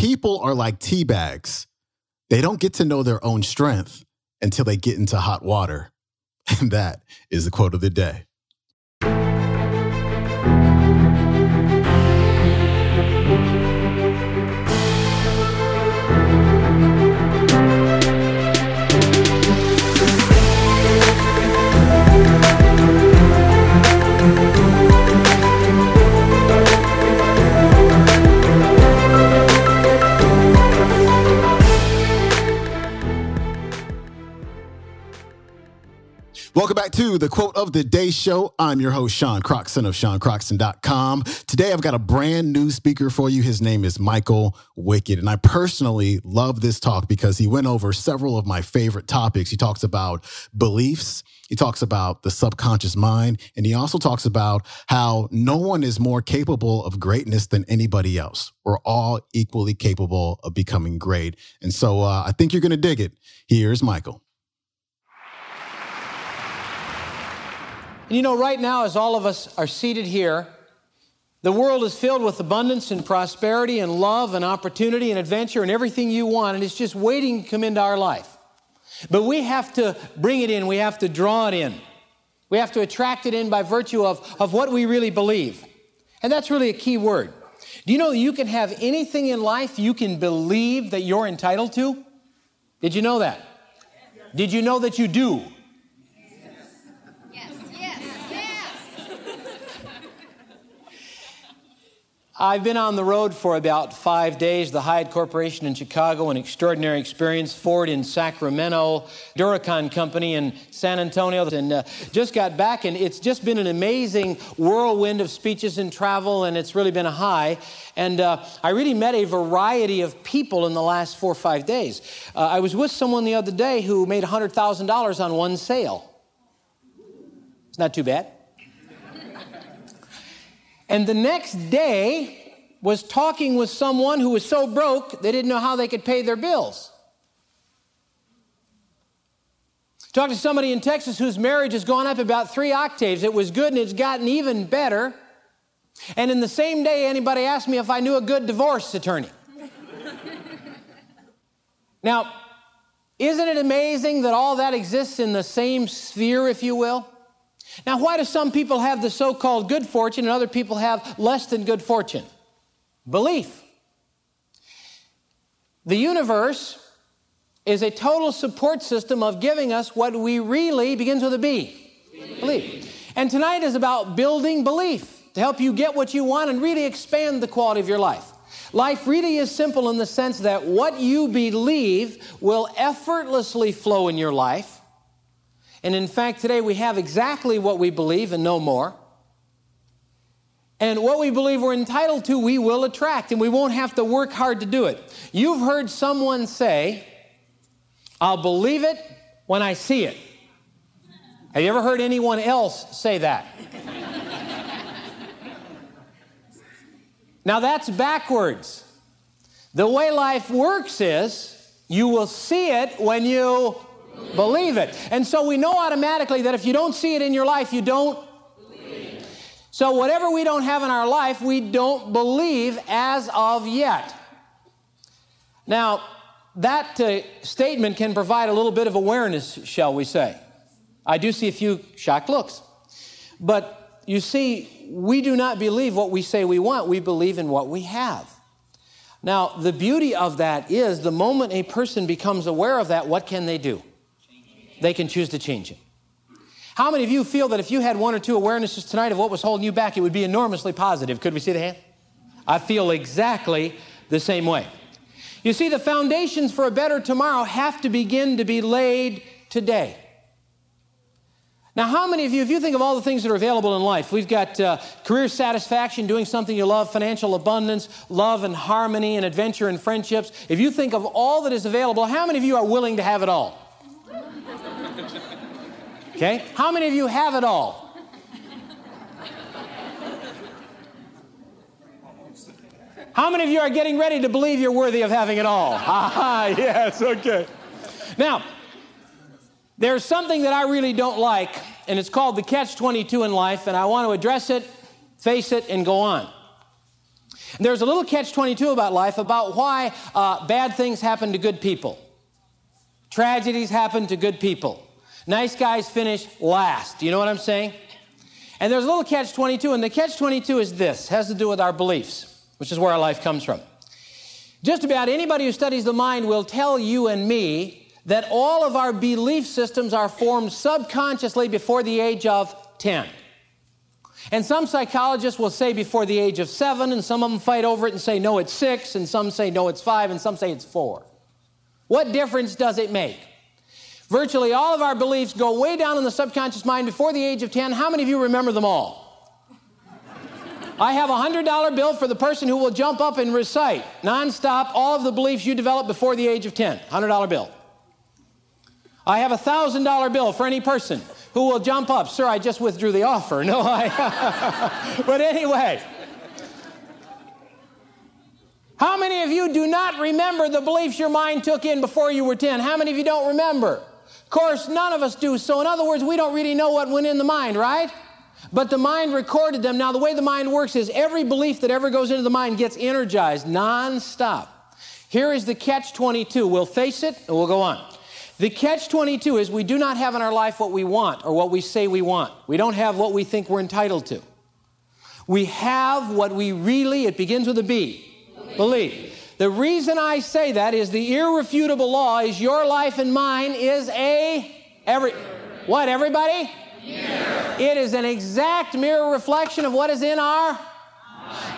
People are like tea bags. They don't get to know their own strength until they get into hot water. And that is the quote of the day. The quote of the day show. I'm your host, Sean Croxton of SeanCroxton.com. Today, I've got a brand new speaker for you. His name is Michael Wickett. And I personally love this talk because he went over several of my favorite topics. He talks about beliefs, he talks about the subconscious mind, and he also talks about how no one is more capable of greatness than anybody else. We're all equally capable of becoming great. And so uh, I think you're going to dig it. Here's Michael. And you know, right now, as all of us are seated here, the world is filled with abundance and prosperity and love and opportunity and adventure and everything you want, and it's just waiting to come into our life. But we have to bring it in, we have to draw it in. We have to attract it in by virtue of, of what we really believe. And that's really a key word. Do you know you can have anything in life you can believe that you're entitled to? Did you know that? Did you know that you do? I've been on the road for about five days. The Hyatt Corporation in Chicago, an extraordinary experience. Ford in Sacramento, Duracon Company in San Antonio, and uh, just got back. And it's just been an amazing whirlwind of speeches and travel, and it's really been a high. And uh, I really met a variety of people in the last four or five days. Uh, I was with someone the other day who made $100,000 on one sale. It's not too bad. And the next day was talking with someone who was so broke they didn't know how they could pay their bills. Talked to somebody in Texas whose marriage has gone up about three octaves. It was good and it's gotten even better. And in the same day, anybody asked me if I knew a good divorce attorney. now, isn't it amazing that all that exists in the same sphere, if you will? Now, why do some people have the so called good fortune and other people have less than good fortune? Belief. The universe is a total support system of giving us what we really begins with a B. Belief. And tonight is about building belief to help you get what you want and really expand the quality of your life. Life really is simple in the sense that what you believe will effortlessly flow in your life and in fact, today we have exactly what we believe and no more. And what we believe we're entitled to, we will attract, and we won't have to work hard to do it. You've heard someone say, I'll believe it when I see it. Have you ever heard anyone else say that? now that's backwards. The way life works is you will see it when you Believe it. And so we know automatically that if you don't see it in your life, you don't believe. So whatever we don't have in our life, we don't believe as of yet. Now, that uh, statement can provide a little bit of awareness, shall we say. I do see a few shocked looks. But you see, we do not believe what we say we want, we believe in what we have. Now, the beauty of that is the moment a person becomes aware of that, what can they do? They can choose to change it. How many of you feel that if you had one or two awarenesses tonight of what was holding you back, it would be enormously positive? Could we see the hand? I feel exactly the same way. You see, the foundations for a better tomorrow have to begin to be laid today. Now, how many of you, if you think of all the things that are available in life, we've got uh, career satisfaction, doing something you love, financial abundance, love and harmony, and adventure and friendships. If you think of all that is available, how many of you are willing to have it all? Okay? How many of you have it all? How many of you are getting ready to believe you're worthy of having it all? Ah, yes, okay. Now, there's something that I really don't like, and it's called the catch 22 in life, and I want to address it, face it, and go on. There's a little catch 22 about life about why uh, bad things happen to good people. Tragedies happen to good people. Nice guys finish last. You know what I'm saying? And there's a little catch 22, and the catch 22 is this has to do with our beliefs, which is where our life comes from. Just about anybody who studies the mind will tell you and me that all of our belief systems are formed subconsciously before the age of 10. And some psychologists will say before the age of seven, and some of them fight over it and say, no, it's six, and some say, no, it's five, and some say it's four. What difference does it make? Virtually all of our beliefs go way down in the subconscious mind before the age of 10. How many of you remember them all? I have a $100 bill for the person who will jump up and recite nonstop all of the beliefs you developed before the age of 10. $100 bill. I have a $1,000 bill for any person who will jump up. Sir, I just withdrew the offer. No, I. but anyway. How many of you do not remember the beliefs your mind took in before you were 10? How many of you don't remember? Of course, none of us do. So, in other words, we don't really know what went in the mind, right? But the mind recorded them. Now, the way the mind works is every belief that ever goes into the mind gets energized nonstop. Here is the catch 22. We'll face it and we'll go on. The catch 22 is we do not have in our life what we want or what we say we want. We don't have what we think we're entitled to. We have what we really, it begins with a B, believe. believe. The reason I say that is the irrefutable law is your life and mine is a every what everybody? Mirror. It is an exact mirror reflection of what is in our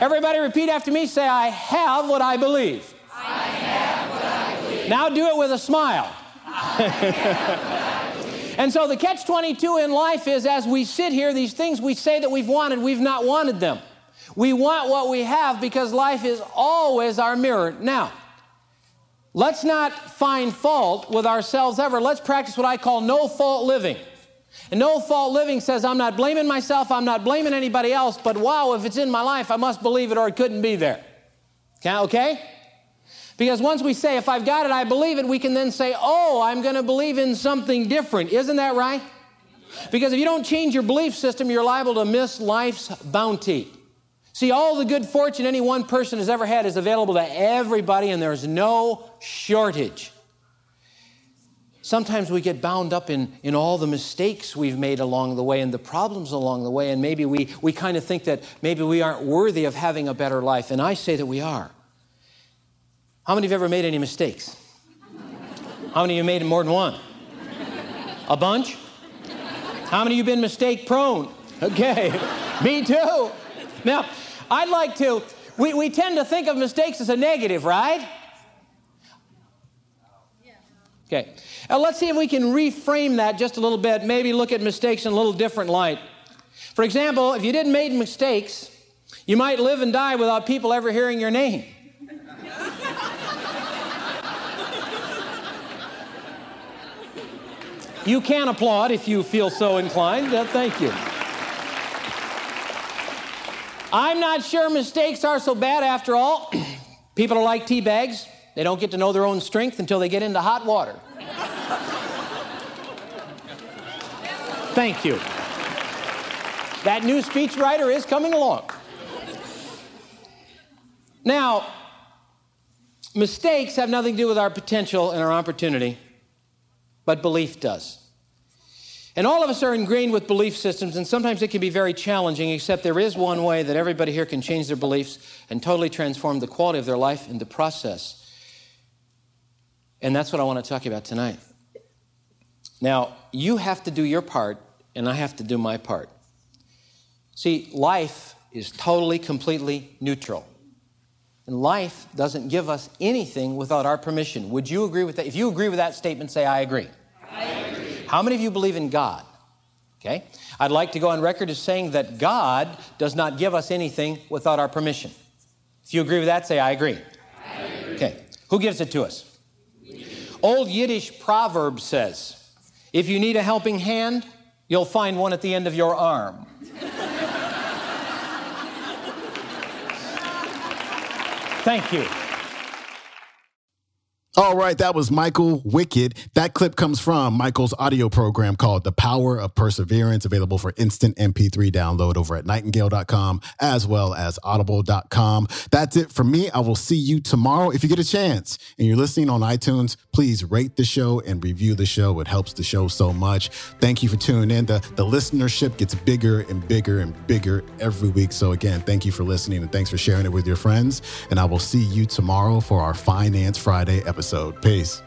Everybody repeat after me say I have what I believe. I have what I believe. Now do it with a smile. and so the catch 22 in life is as we sit here, these things we say that we've wanted, we've not wanted them. We want what we have because life is always our mirror. Now, let's not find fault with ourselves ever. Let's practice what I call no fault living. And no fault living says, I'm not blaming myself, I'm not blaming anybody else, but wow, if it's in my life, I must believe it or it couldn't be there. Okay? Because once we say, if I've got it, I believe it, we can then say, oh, I'm going to believe in something different. Isn't that right? Because if you don't change your belief system, you're liable to miss life's bounty. See, all the good fortune any one person has ever had is available to everybody, and there's no shortage. Sometimes we get bound up in, in all the mistakes we've made along the way and the problems along the way, and maybe we, we kind of think that maybe we aren't worthy of having a better life. And I say that we are. How many of you ever made any mistakes? How many of you made more than one? A bunch? How many of you been mistake prone? Okay, me too. Now, I'd like to, we, we tend to think of mistakes as a negative, right? Okay, now let's see if we can reframe that just a little bit, maybe look at mistakes in a little different light. For example, if you didn't make mistakes, you might live and die without people ever hearing your name. You can applaud if you feel so inclined. Uh, thank you. I'm not sure mistakes are so bad after all. People are like tea bags. They don't get to know their own strength until they get into hot water. Thank you. That new speechwriter is coming along. Now, mistakes have nothing to do with our potential and our opportunity but belief does. And all of us are ingrained with belief systems, and sometimes it can be very challenging, except there is one way that everybody here can change their beliefs and totally transform the quality of their life in the process. And that's what I want to talk about tonight. Now, you have to do your part, and I have to do my part. See, life is totally, completely neutral. And life doesn't give us anything without our permission. Would you agree with that? If you agree with that statement, say, I agree. How many of you believe in God? Okay. I'd like to go on record as saying that God does not give us anything without our permission. If you agree with that, say, I agree. I agree. Okay. Who gives it to us? Old Yiddish proverb says, if you need a helping hand, you'll find one at the end of your arm. Thank you. All right, that was Michael Wickett. That clip comes from Michael's audio program called The Power of Perseverance, available for instant MP3 download over at nightingale.com as well as audible.com. That's it for me. I will see you tomorrow. If you get a chance and you're listening on iTunes, please rate the show and review the show. It helps the show so much. Thank you for tuning in. The, the listenership gets bigger and bigger and bigger every week. So, again, thank you for listening and thanks for sharing it with your friends. And I will see you tomorrow for our Finance Friday episode episode. Peace.